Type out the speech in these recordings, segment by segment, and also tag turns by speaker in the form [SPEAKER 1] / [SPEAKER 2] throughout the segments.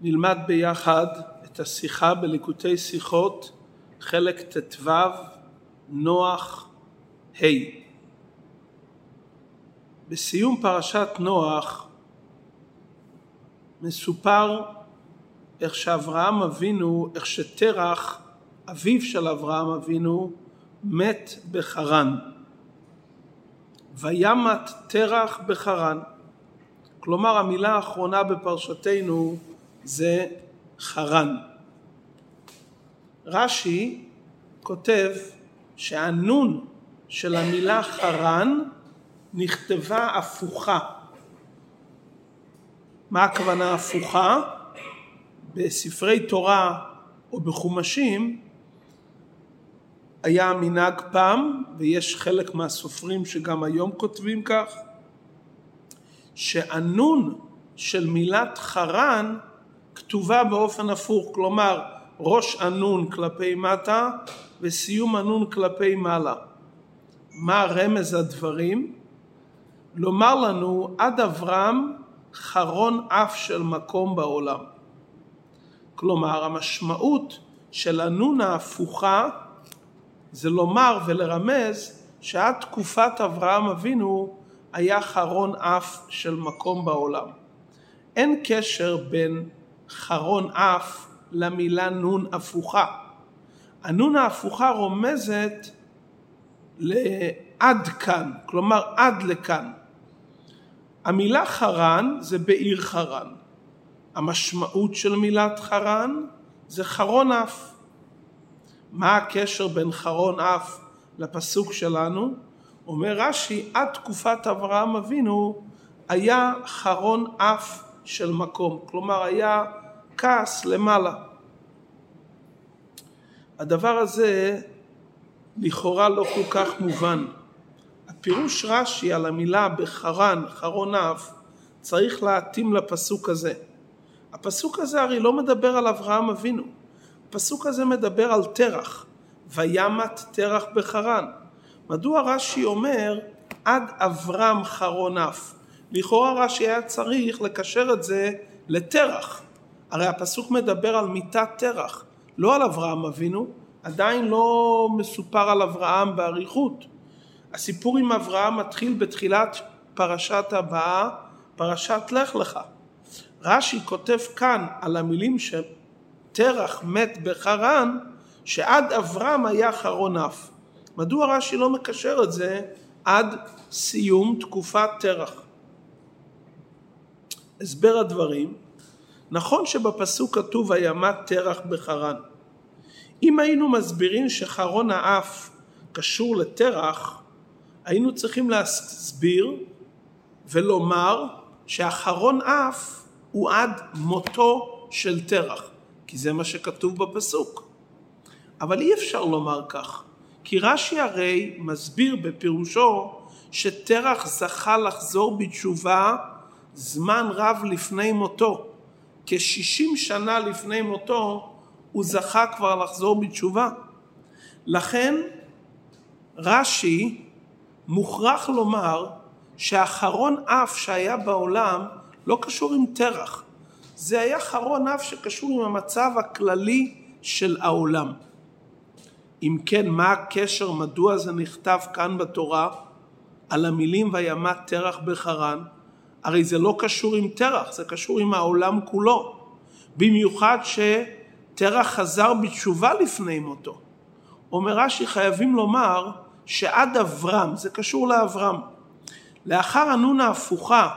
[SPEAKER 1] נלמד ביחד את השיחה בליקוטי שיחות, חלק ט"ו, נוח, ה'. בסיום פרשת נוח מסופר איך שאברהם אבינו, איך שתרח, אביו של אברהם אבינו, מת בחרן. וימת תרח בחרן. כלומר המילה האחרונה בפרשתנו זה חרן. רש"י כותב שהנון של המילה חרן נכתבה הפוכה. מה הכוונה הפוכה? בספרי תורה או בחומשים היה מנהג פעם, ויש חלק מהסופרים שגם היום כותבים כך, שהנון של מילת חרן כתובה באופן הפוך, כלומר ראש הנון כלפי מטה וסיום הנון כלפי מעלה. מה רמז הדברים? לומר לנו עד אברהם חרון אף של מקום בעולם. כלומר המשמעות של הנון ההפוכה זה לומר ולרמז שעד תקופת אברהם אבינו היה חרון אף של מקום בעולם. אין קשר בין חרון אף למילה נון הפוכה. הנון ההפוכה רומזת לעד כאן, כלומר עד לכאן. המילה חרן זה בעיר חרן. המשמעות של מילת חרן זה חרון אף. מה הקשר בין חרון אף לפסוק שלנו? אומר רש"י, עד תקופת אברהם אבינו היה חרון אף של מקום, כלומר היה כעס למעלה. הדבר הזה לכאורה לא כל כך מובן. הפירוש רש"י על המילה בחרן, חרון אף, צריך להתאים לפסוק הזה. הפסוק הזה הרי לא מדבר על אברהם אבינו, הפסוק הזה מדבר על תרח, וימת תרח בחרן. מדוע רש"י אומר עד אברהם חרון אף? לכאורה רש"י היה צריך לקשר את זה לתרח. הרי הפסוק מדבר על מיתת תרח, לא על אברהם אבינו, עדיין לא מסופר על אברהם באריכות. הסיפור עם אברהם מתחיל בתחילת פרשת הבאה, פרשת לך לך. רש"י כותב כאן על המילים שתרח מת בחרן, שעד אברהם היה חרון אף. מדוע רש"י לא מקשר את זה עד סיום תקופת תרח? הסבר הדברים, נכון שבפסוק כתוב וימת תרח בחרן. אם היינו מסבירים שחרון האף קשור לתרח, היינו צריכים להסביר ולומר שהחרון אף הוא עד מותו של תרח, כי זה מה שכתוב בפסוק. אבל אי אפשר לומר כך, כי רש"י הרי מסביר בפירושו שתרח זכה לחזור בתשובה זמן רב לפני מותו. כשישים שנה לפני מותו הוא זכה כבר לחזור בתשובה. לכן רש"י מוכרח לומר שהחרון אף שהיה בעולם לא קשור עם תרח. זה היה חרון אף שקשור עם המצב הכללי של העולם. אם כן, מה הקשר, מדוע זה נכתב כאן בתורה על המילים וימת תרח בחרן? הרי זה לא קשור עם תרח, זה קשור עם העולם כולו. במיוחד שתרח חזר בתשובה לפני מותו. אומר רש"י חייבים לומר שעד אברהם, זה קשור לאברהם. לאחר הנון ההפוכה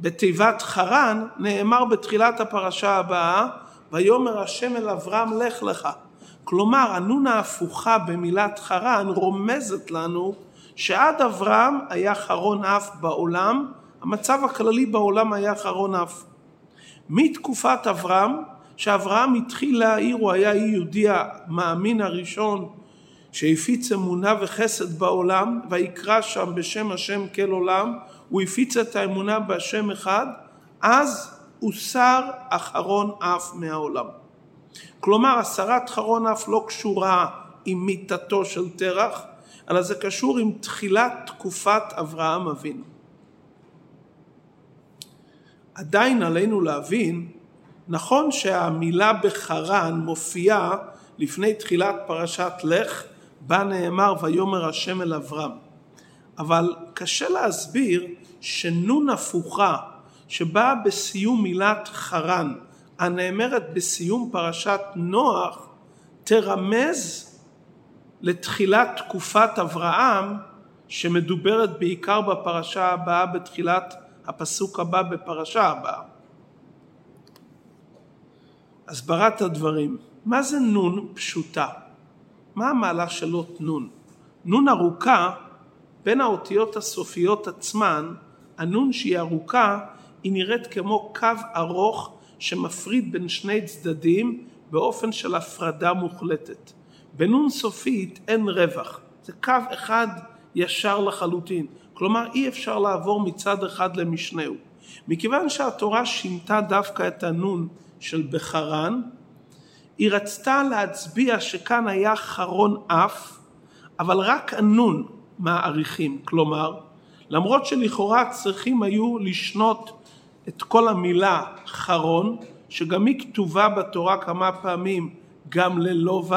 [SPEAKER 1] בתיבת חרן נאמר בתחילת הפרשה הבאה ויאמר השם אל אברהם לך לך. כלומר הנון ההפוכה במילת חרן רומזת לנו שעד אברהם היה חרון אף בעולם המצב הכללי בעולם היה חרון אף. מתקופת אברהם, שאברהם התחיל להעיר, הוא היה יהודי המאמין הראשון שהפיץ אמונה וחסד בעולם, ויקרא שם בשם השם כל עולם, הוא הפיץ את האמונה בהשם אחד, אז הוסר אחרון אף מהעולם. כלומר, הסרת חרון אף לא קשורה עם מיתתו של תרח, אלא זה קשור עם תחילת תקופת אברהם אבינו. עדיין עלינו להבין נכון שהמילה בחרן מופיעה לפני תחילת פרשת לך, בה נאמר ויאמר השם אל אברהם. אבל קשה להסביר שנון הפוכה שבאה בסיום מילת חרן הנאמרת בסיום פרשת נוח תרמז לתחילת תקופת אברהם שמדוברת בעיקר בפרשה הבאה בתחילת הפסוק הבא בפרשה הבאה. הסברת הדברים, מה זה נון פשוטה? מה המהלך של אות נון? נון ארוכה בין האותיות הסופיות עצמן, הנון שהיא ארוכה היא נראית כמו קו ארוך שמפריד בין שני צדדים באופן של הפרדה מוחלטת. בנון סופית אין רווח, זה קו אחד ישר לחלוטין, כלומר אי אפשר לעבור מצד אחד למשנהו. מכיוון שהתורה שינתה דווקא את הנון של בחרן, היא רצתה להצביע שכאן היה חרון אף, אבל רק הנון מעריכים, כלומר, למרות שלכאורה צריכים היו לשנות את כל המילה חרון, שגם היא כתובה בתורה כמה פעמים גם ללא ו',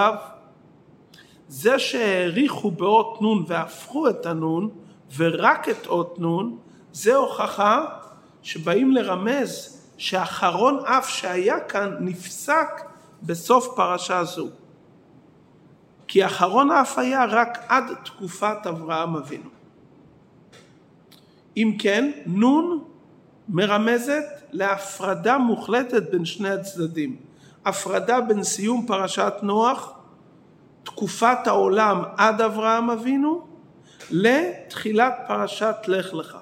[SPEAKER 1] זה שהעריכו באות נון והפכו את הנון ורק את אות נון, זה הוכחה שבאים לרמז שאחרון אף שהיה כאן נפסק בסוף פרשה זו. כי אחרון אף היה רק עד תקופת אברהם אבינו. אם כן, נון מרמזת להפרדה מוחלטת בין שני הצדדים. הפרדה בין סיום פרשת נוח, תקופת העולם עד אברהם אבינו, לתחילת פרשת לך לך.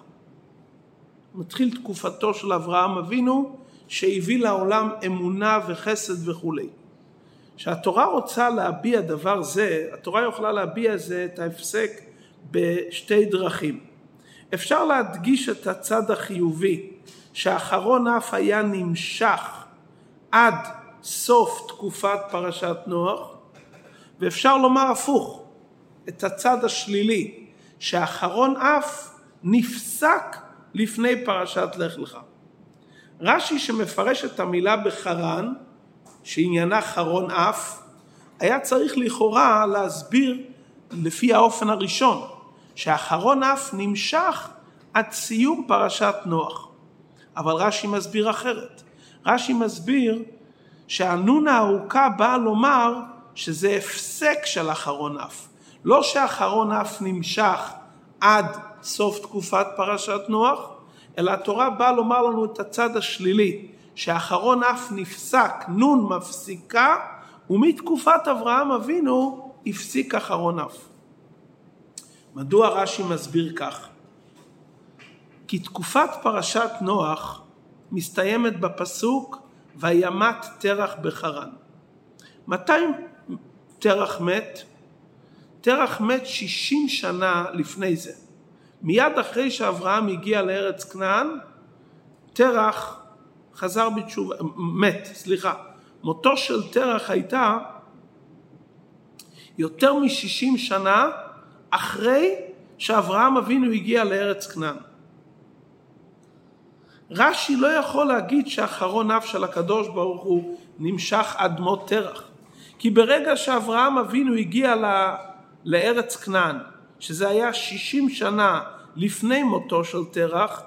[SPEAKER 1] מתחיל תקופתו של אברהם אבינו שהביא לעולם אמונה וחסד וכולי. כשהתורה רוצה להביע דבר זה, התורה יכולה להביע זה את ההפסק בשתי דרכים. אפשר להדגיש את הצד החיובי, שהאחרון אף היה נמשך עד סוף תקופת פרשת נוח, ואפשר לומר הפוך, את הצד השלילי, שהאחרון אף נפסק לפני פרשת לך לך. רש"י שמפרש את המילה בחרן, שעניינה חרון אף, היה צריך לכאורה להסביר לפי האופן הראשון, שהחרון אף נמשך עד סיום פרשת נוח. אבל רש"י מסביר אחרת. רש"י מסביר שהנון הארוכה באה לומר שזה הפסק של אחרון אף. לא שאחרון אף נמשך עד סוף תקופת פרשת נוח, אלא התורה באה לומר לנו את הצד השלילי, שאחרון אף נפסק, נון מפסיקה, ומתקופת אברהם אבינו הפסיק אחרון אף. מדוע רש"י מסביר כך? כי תקופת פרשת נוח מסתיימת בפסוק וימת תרח בחרן. מתי תרח מת? תרח מת שישים שנה לפני זה. מיד אחרי שאברהם הגיע לארץ כנען, תרח חזר בתשובה, מת, סליחה. מותו של תרח הייתה יותר משישים שנה אחרי שאברהם אבינו הגיע לארץ כנען. רש"י לא יכול להגיד שאחרון אף של הקדוש ברוך הוא נמשך עד מות תרח. כי ברגע שאברהם אבינו הגיע לארץ כנען, שזה היה שישים שנה לפני מותו של תרח,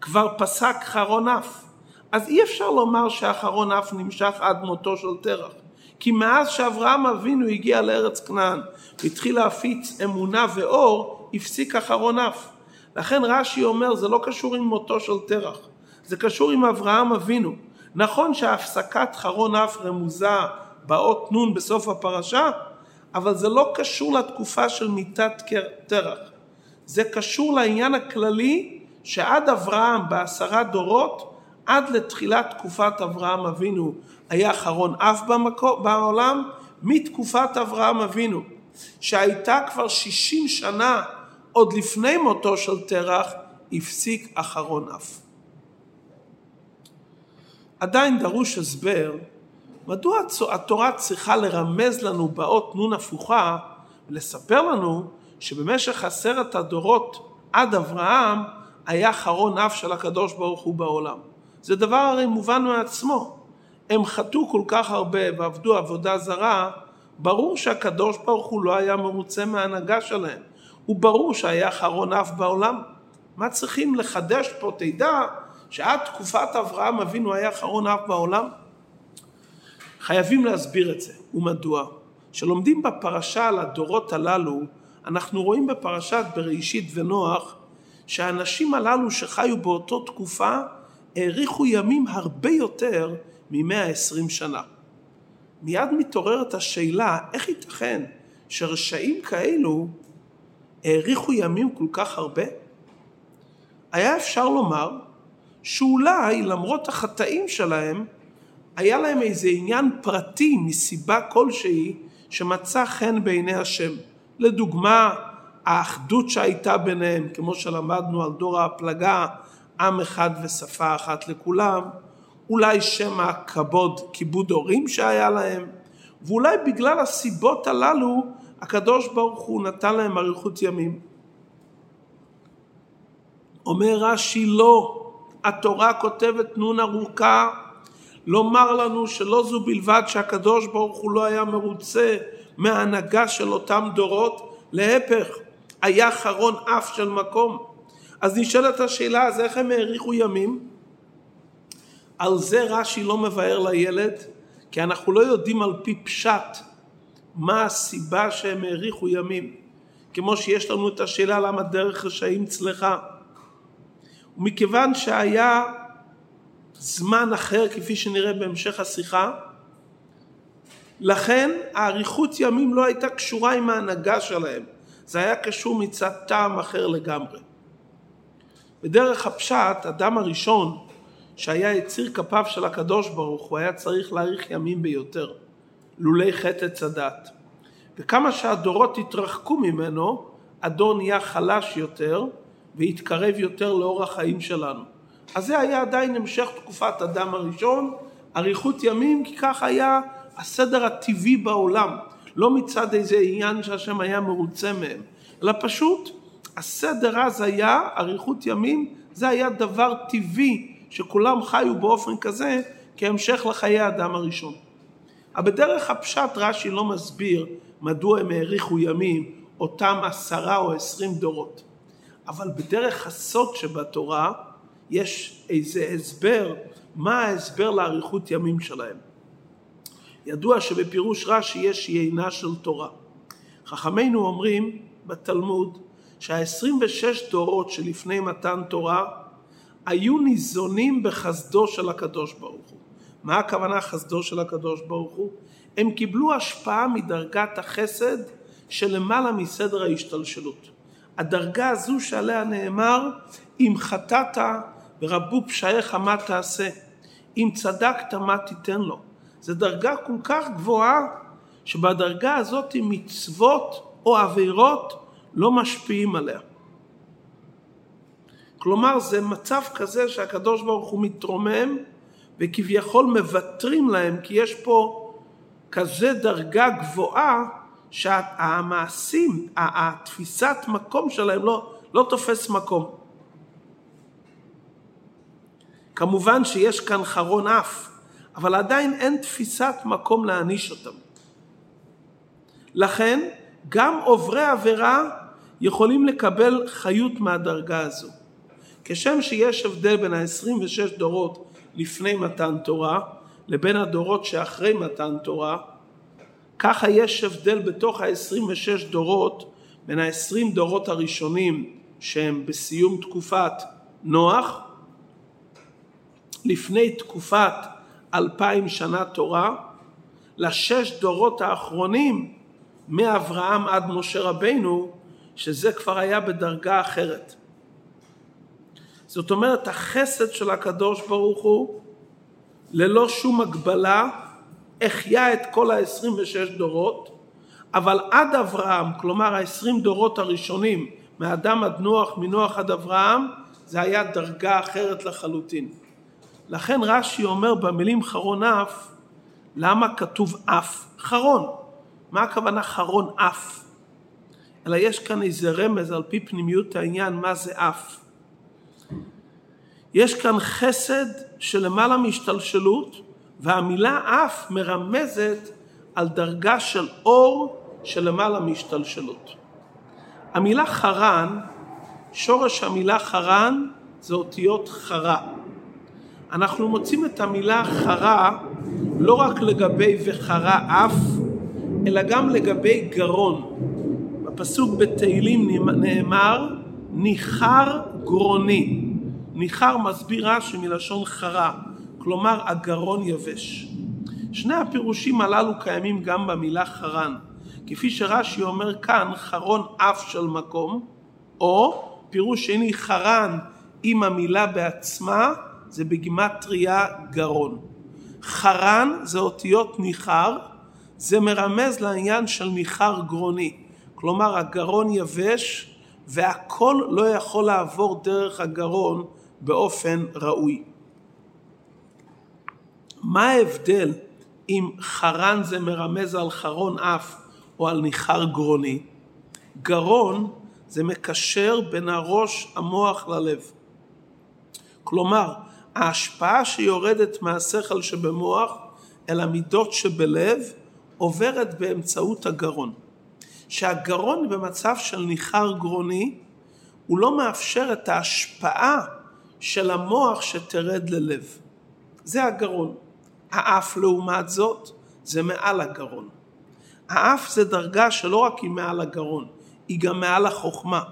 [SPEAKER 1] כבר פסק חרון אף. אז אי אפשר לומר שאחרון אף נמשך עד מותו של תרח. כי מאז שאברהם אבינו הגיע לארץ כנען והתחיל להפיץ אמונה ואור, הפסיק אחרון אף. לכן רש"י אומר זה לא קשור עם מותו של תרח, זה קשור עם אברהם אבינו. נכון שהפסקת חרון אף רמוזה באות נ' בסוף הפרשה, אבל זה לא קשור לתקופה של מיתת תרח. זה קשור לעניין הכללי שעד אברהם בעשרה דורות, עד לתחילת תקופת אברהם אבינו, היה חרון אף במקור, בעולם, מתקופת אברהם אבינו, שהייתה כבר שישים שנה עוד לפני מותו של תרח, הפסיק אחרון אף. עדיין דרוש הסבר מדוע התורה צריכה לרמז לנו באות נון הפוכה ולספר לנו שבמשך עשרת הדורות עד אברהם היה חרון אף של הקדוש ברוך הוא בעולם. זה דבר הרי מובן מעצמו. הם חטאו כל כך הרבה ועבדו עבודה זרה, ברור שהקדוש ברוך הוא לא היה מרוצה מההנהגה שלהם. הוא ברור שהיה אחרון אף בעולם. מה צריכים לחדש פה? תדע שעד תקופת אברהם אבינו היה אחרון אף בעולם. חייבים להסביר את זה, ומדוע? כשלומדים בפרשה על הדורות הללו, אנחנו רואים בפרשת בראשית ונוח שהאנשים הללו שחיו באותו תקופה האריכו ימים הרבה יותר מ-120 שנה. מיד מתעוררת השאלה, איך ייתכן שרשעים כאלו האריכו ימים כל כך הרבה? היה אפשר לומר שאולי למרות החטאים שלהם, היה להם איזה עניין פרטי מסיבה כלשהי שמצא חן בעיני השם. לדוגמה, האחדות שהייתה ביניהם, כמו שלמדנו על דור ההפלגה, עם אחד ושפה אחת לכולם, אולי שמא כבוד, כיבוד הורים שהיה להם, ואולי בגלל הסיבות הללו הקדוש ברוך הוא נתן להם אריכות ימים. אומר רש"י לא, התורה כותבת נון ארוכה לומר לנו שלא זו בלבד שהקדוש ברוך הוא לא היה מרוצה מההנהגה של אותם דורות, להפך, היה חרון אף של מקום. אז נשאלת השאלה, אז איך הם האריכו ימים? על זה רש"י לא מבאר לילד, כי אנחנו לא יודעים על פי פשט מה הסיבה שהם האריכו ימים. כמו שיש לנו את השאלה למה דרך רשעים צלחה. ומכיוון שהיה זמן אחר כפי שנראה בהמשך השיחה, לכן האריכות ימים לא הייתה קשורה עם ההנהגה שלהם, זה היה קשור מצד טעם אחר לגמרי. בדרך הפשט, אדם הראשון שהיה יציר כפיו של הקדוש ברוך הוא היה צריך להאריך ימים ביותר, לולי חטא עץ הדת. וכמה שהדורות התרחקו ממנו, הדור נהיה חלש יותר והתקרב יותר לאור החיים שלנו. אז זה היה עדיין המשך תקופת אדם הראשון, אריכות ימים, כי כך היה הסדר הטבעי בעולם, לא מצד איזה עניין שהשם היה מרוצה מהם, אלא פשוט הסדר אז היה אריכות ימים, זה היה דבר טבעי שכולם חיו באופן כזה כהמשך לחיי האדם הראשון. אבל בדרך הפשט רש"י לא מסביר מדוע הם האריכו ימים אותם עשרה או עשרים דורות. אבל בדרך הסוד שבתורה יש איזה הסבר, מה ההסבר לאריכות ימים שלהם. ידוע שבפירוש רש"י יש יינה של תורה. חכמינו אומרים בתלמוד שה-26 דורות שלפני מתן תורה היו ניזונים בחסדו של הקדוש ברוך הוא. מה הכוונה חסדו של הקדוש ברוך הוא? הם קיבלו השפעה מדרגת החסד שלמעלה מסדר ההשתלשלות. הדרגה הזו שעליה נאמר אם חטאת ורבו פשעיך מה תעשה אם צדקת מה תיתן לו זו דרגה כל כך גבוהה שבדרגה הזאת מצוות או עבירות לא משפיעים עליה. כלומר זה מצב כזה שהקדוש ברוך הוא מתרומם וכביכול מוותרים להם כי יש פה כזה דרגה גבוהה שהמעשים, התפיסת מקום שלהם לא, לא תופס מקום. כמובן שיש כאן חרון אף, אבל עדיין אין תפיסת מקום להעניש אותם. לכן גם עוברי עבירה יכולים לקבל חיות מהדרגה הזו. כשם שיש הבדל בין ה-26 דורות לפני מתן תורה לבין הדורות שאחרי מתן תורה, ככה יש הבדל בתוך ה-26 דורות בין ה-20 דורות הראשונים שהם בסיום תקופת נוח לפני תקופת אלפיים שנה תורה לשש דורות האחרונים מאברהם עד משה רבינו שזה כבר היה בדרגה אחרת. זאת אומרת החסד של הקדוש ברוך הוא ללא שום הגבלה החיה את כל ה-26 דורות, אבל עד אברהם, כלומר ה-20 דורות הראשונים, מאדם עד נוח, מנוח עד אברהם, זה היה דרגה אחרת לחלוטין. לכן רש"י אומר במילים חרון אף, למה כתוב אף? חרון. מה הכוונה חרון אף? אלא יש כאן איזה רמז על פי פנימיות העניין מה זה אף. יש כאן חסד שלמעלה מהשתלשלות והמילה אף מרמזת על דרגה של אור שלמעלה מהשתלשלות. המילה חרן, שורש המילה חרן זה אותיות חרה. אנחנו מוצאים את המילה חרה לא רק לגבי וחרה אף, אלא גם לגבי גרון. בפסוק בתהילים נאמר ניחר גרוני. ניחר מסביר רש"י מלשון חרה, כלומר הגרון יבש. שני הפירושים הללו קיימים גם במילה חרן, כפי שרש"י אומר כאן חרון אף של מקום, או פירוש שני חרן עם המילה בעצמה זה בגימטריה גרון. חרן זה אותיות ניחר, זה מרמז לעניין של ניחר גרוני, כלומר הגרון יבש והכל לא יכול לעבור דרך הגרון באופן ראוי. מה ההבדל אם חרן זה מרמז על חרון אף או על ניחר גרוני? גרון זה מקשר בין הראש, המוח ללב. כלומר, ההשפעה שיורדת מהשכל שבמוח אל המידות שבלב עוברת באמצעות הגרון. שהגרון במצב של ניחר גרוני הוא לא מאפשר את ההשפעה של המוח שתרד ללב. זה הגרון. האף לעומת זאת זה מעל הגרון. האף זה דרגה שלא רק היא מעל הגרון, היא גם מעל החוכמה.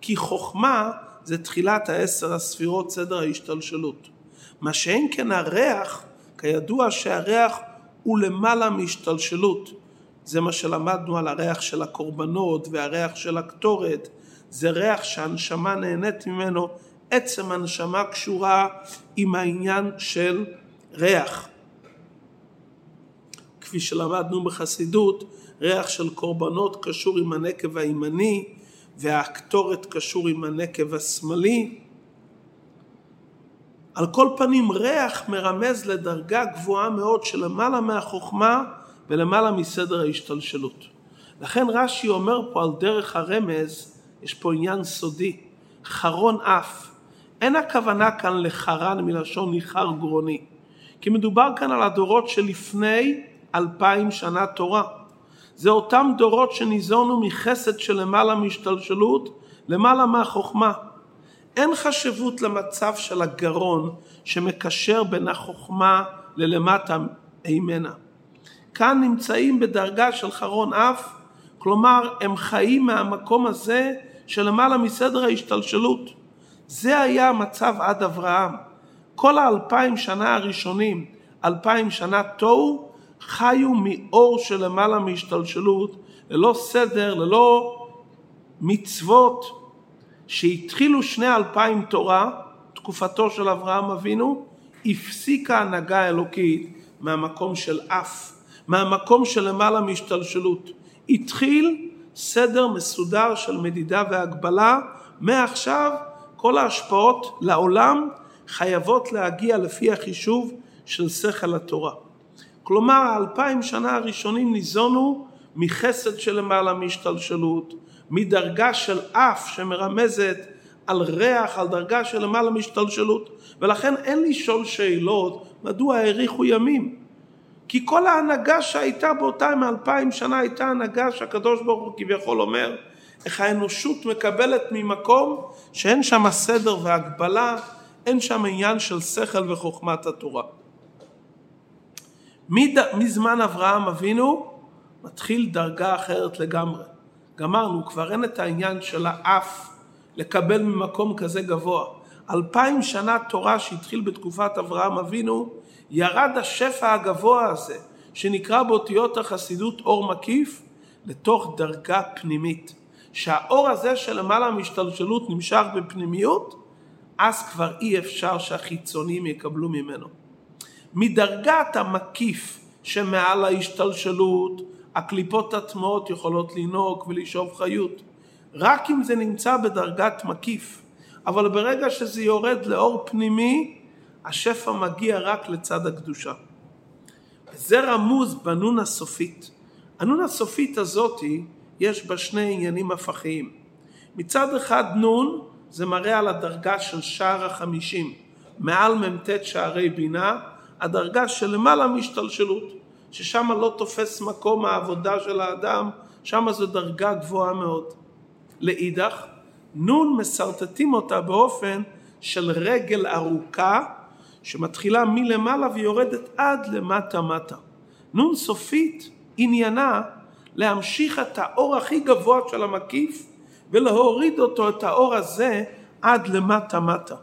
[SPEAKER 1] כי חוכמה זה תחילת העשר הספירות סדר ההשתלשלות. מה שאין כן הריח, כידוע שהריח הוא למעלה מהשתלשלות. זה מה שלמדנו על הריח של הקורבנות והריח של הקטורת. זה ריח שהנשמה נהנית ממנו, עצם הנשמה קשורה עם העניין של ריח. כפי שלמדנו בחסידות, ריח של קורבנות קשור עם הנקב הימני והקטורת קשור עם הנקב השמאלי. על כל פנים ריח מרמז לדרגה גבוהה מאוד שלמעלה מהחוכמה ולמעלה מסדר ההשתלשלות. לכן רש"י אומר פה על דרך הרמז, יש פה עניין סודי, חרון אף. אין הכוונה כאן לחרן מלשון ניחר גרוני, כי מדובר כאן על הדורות שלפני אלפיים שנה תורה. זה אותם דורות שניזונו מחסד שלמעלה מהשתלשלות, למעלה מהחוכמה. אין חשיבות למצב של הגרון שמקשר בין החוכמה ללמטה ממנה. כאן נמצאים בדרגה של חרון אף, כלומר הם חיים מהמקום הזה שלמעלה מסדר ההשתלשלות. זה היה המצב עד אברהם. כל האלפיים שנה הראשונים, אלפיים שנה תוהו, חיו מאור שלמעלה מהשתלשלות, ללא סדר, ללא מצוות, שהתחילו שני אלפיים תורה, תקופתו של אברהם אבינו, הפסיקה הנהגה האלוקית מהמקום של אף, מהמקום של למעלה מהשתלשלות. התחיל סדר מסודר של מדידה והגבלה, מעכשיו כל ההשפעות לעולם חייבות להגיע לפי החישוב של שכל התורה. כלומר האלפיים שנה הראשונים ניזונו מחסד שלמעלה מהשתלשלות, מדרגה של אף שמרמזת על ריח, על דרגה של למעלה מהשתלשלות, ולכן אין לשאול שאלות מדוע האריכו ימים. כי כל ההנהגה שהייתה באותם אלפיים שנה הייתה הנהגה שהקדוש ברוך הוא כביכול אומר איך האנושות מקבלת ממקום שאין שם סדר והגבלה, אין שם עניין של שכל וחוכמת התורה. מזמן אברהם אבינו מתחיל דרגה אחרת לגמרי. גמרנו, כבר אין את העניין של האף לקבל ממקום כזה גבוה. אלפיים שנה תורה שהתחיל בתקופת אברהם אבינו, ירד השפע הגבוה הזה, שנקרא באותיות החסידות אור מקיף, לתוך דרגה פנימית. שהאור הזה שלמעלה מהשתלשלות נמשך בפנימיות, אז כבר אי אפשר שהחיצונים יקבלו ממנו. מדרגת המקיף שמעל ההשתלשלות, הקליפות הטמעות יכולות לנהוג ולשאוב חיות. רק אם זה נמצא בדרגת מקיף. אבל ברגע שזה יורד לאור פנימי, השפע מגיע רק לצד הקדושה. זה רמוז בנון הסופית. הנון הסופית הזאתי, יש בה שני עניינים הפכיים. מצד אחד נון, זה מראה על הדרגה של שער החמישים, מעל מ"ט שערי בינה, הדרגה שלמעלה מהשתלשלות, ששם לא תופס מקום העבודה של האדם, שם זו דרגה גבוהה מאוד. לאידך, נון מסרטטים אותה באופן של רגל ארוכה שמתחילה מלמעלה ויורדת עד למטה מטה. נון סופית עניינה להמשיך את האור הכי גבוה של המקיף ולהוריד אותו, את האור הזה, עד למטה מטה.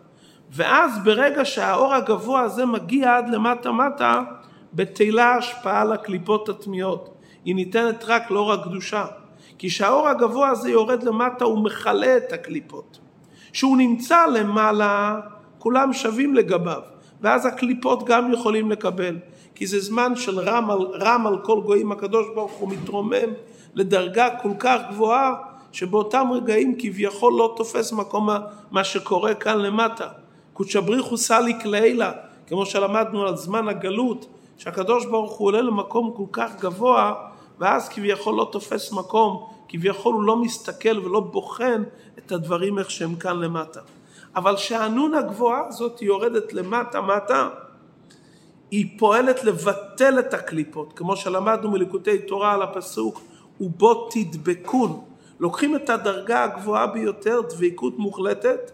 [SPEAKER 1] ואז ברגע שהאור הגבוה הזה מגיע עד למטה מטה, בטלה השפעה לקליפות הטמיות. היא ניתנת רק לאור הקדושה. כי כשהאור הגבוה הזה יורד למטה הוא מכלה את הקליפות. כשהוא נמצא למעלה כולם שווים לגביו ואז הקליפות גם יכולים לקבל כי זה זמן של רם על, רם על כל גויים הקדוש ברוך הוא מתרומם לדרגה כל כך גבוהה שבאותם רגעים כביכול לא תופס מקום מה שקורה כאן למטה. קודשא בריחו סליק לעילה כמו שלמדנו על זמן הגלות שהקדוש ברוך הוא עולה למקום כל כך גבוה ואז כביכול לא תופס מקום, כביכול הוא לא מסתכל ולא בוחן את הדברים איך שהם כאן למטה. אבל שהנון הגבוהה הזאת יורדת למטה מטה, היא פועלת לבטל את הקליפות, כמו שלמדנו מליקוטי תורה על הפסוק, ובו תדבקון. לוקחים את הדרגה הגבוהה ביותר, דבקות מוחלטת,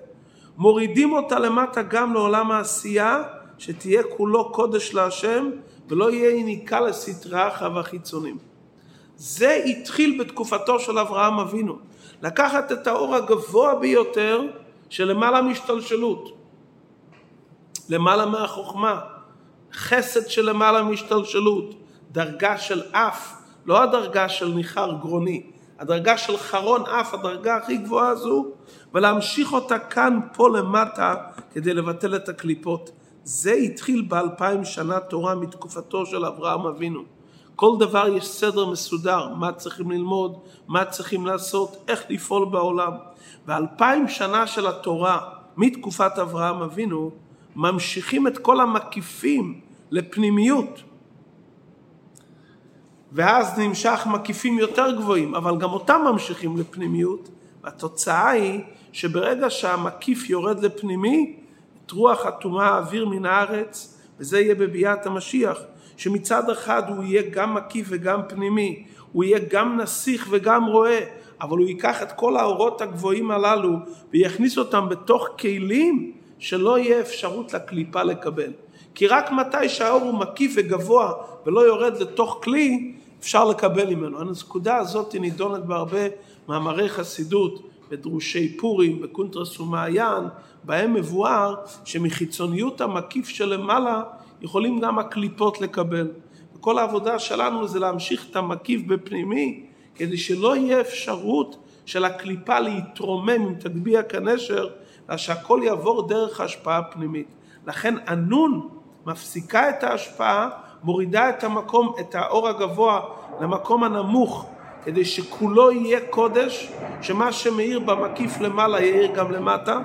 [SPEAKER 1] מורידים אותה למטה גם לעולם העשייה, שתהיה כולו קודש להשם, ולא יהיה יניקה לסטרי אחר והחיצונים. זה התחיל בתקופתו של אברהם אבינו. לקחת את האור הגבוה ביותר של למעלה מהשתלשלות, למעלה מהחוכמה, חסד של למעלה מהשתלשלות, דרגה של אף, לא הדרגה של ניחר גרוני, הדרגה של חרון אף, הדרגה הכי גבוהה הזו, ולהמשיך אותה כאן פה למטה כדי לבטל את הקליפות. זה התחיל באלפיים שנה תורה מתקופתו של אברהם אבינו. כל דבר יש סדר מסודר, מה צריכים ללמוד, מה צריכים לעשות, איך לפעול בעולם. ואלפיים שנה של התורה, מתקופת אברהם אבינו, ממשיכים את כל המקיפים לפנימיות. ואז נמשך מקיפים יותר גבוהים, אבל גם אותם ממשיכים לפנימיות, והתוצאה היא שברגע שהמקיף יורד לפנימי, רוח הטומאה האוויר מן הארץ, וזה יהיה בביאת המשיח. שמצד אחד הוא יהיה גם מקיף וגם פנימי, הוא יהיה גם נסיך וגם רואה, אבל הוא ייקח את כל האורות הגבוהים הללו ויכניס אותם בתוך כלים שלא יהיה אפשרות לקליפה לקבל. כי רק מתי שהאור הוא מקיף וגבוה ולא יורד לתוך כלי, אפשר לקבל ממנו. הנקודה הזאת נידונת בהרבה מאמרי חסידות, בדרושי פורים, בקונטרס ומעיין, בהם מבואר שמחיצוניות המקיף שלמעלה יכולים גם הקליפות לקבל. וכל העבודה שלנו זה להמשיך את המקיף בפנימי, כדי שלא יהיה אפשרות של הקליפה להתרומם אם תגביה כנשר, אלא שהכל יעבור דרך ההשפעה הפנימית. לכן הנון מפסיקה את ההשפעה, מורידה את המקום, את האור הגבוה למקום הנמוך, כדי שכולו יהיה קודש, שמה שמאיר במקיף למעלה יאיר גם למטה,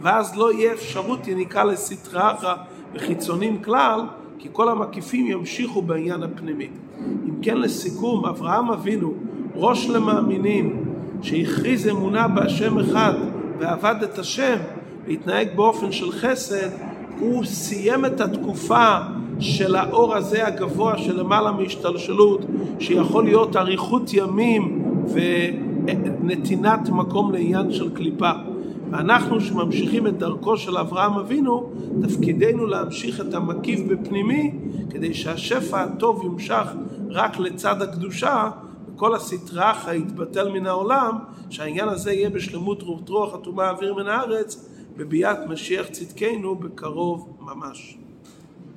[SPEAKER 1] ואז לא יהיה אפשרות יניקה לסטרא אחרא וחיצונים כלל, כי כל המקיפים ימשיכו בעניין הפנימי. אם כן לסיכום, אברהם אבינו, ראש למאמינים, שהכריז אמונה בהשם אחד ועבד את השם והתנהג באופן של חסד, הוא סיים את התקופה של האור הזה הגבוה של למעלה מהשתלשלות, שיכול להיות אריכות ימים ונתינת מקום לעניין של קליפה. ואנחנו שממשיכים את דרכו של אברהם אבינו, תפקידנו להמשיך את המקיף בפנימי, כדי שהשפע הטוב יומשך רק לצד הקדושה, וכל הסטראחה יתבטל מן העולם, שהעניין הזה יהיה בשלמות רוח רוח הטומאה אוויר מן הארץ, בביאת משיח צדקנו בקרוב ממש.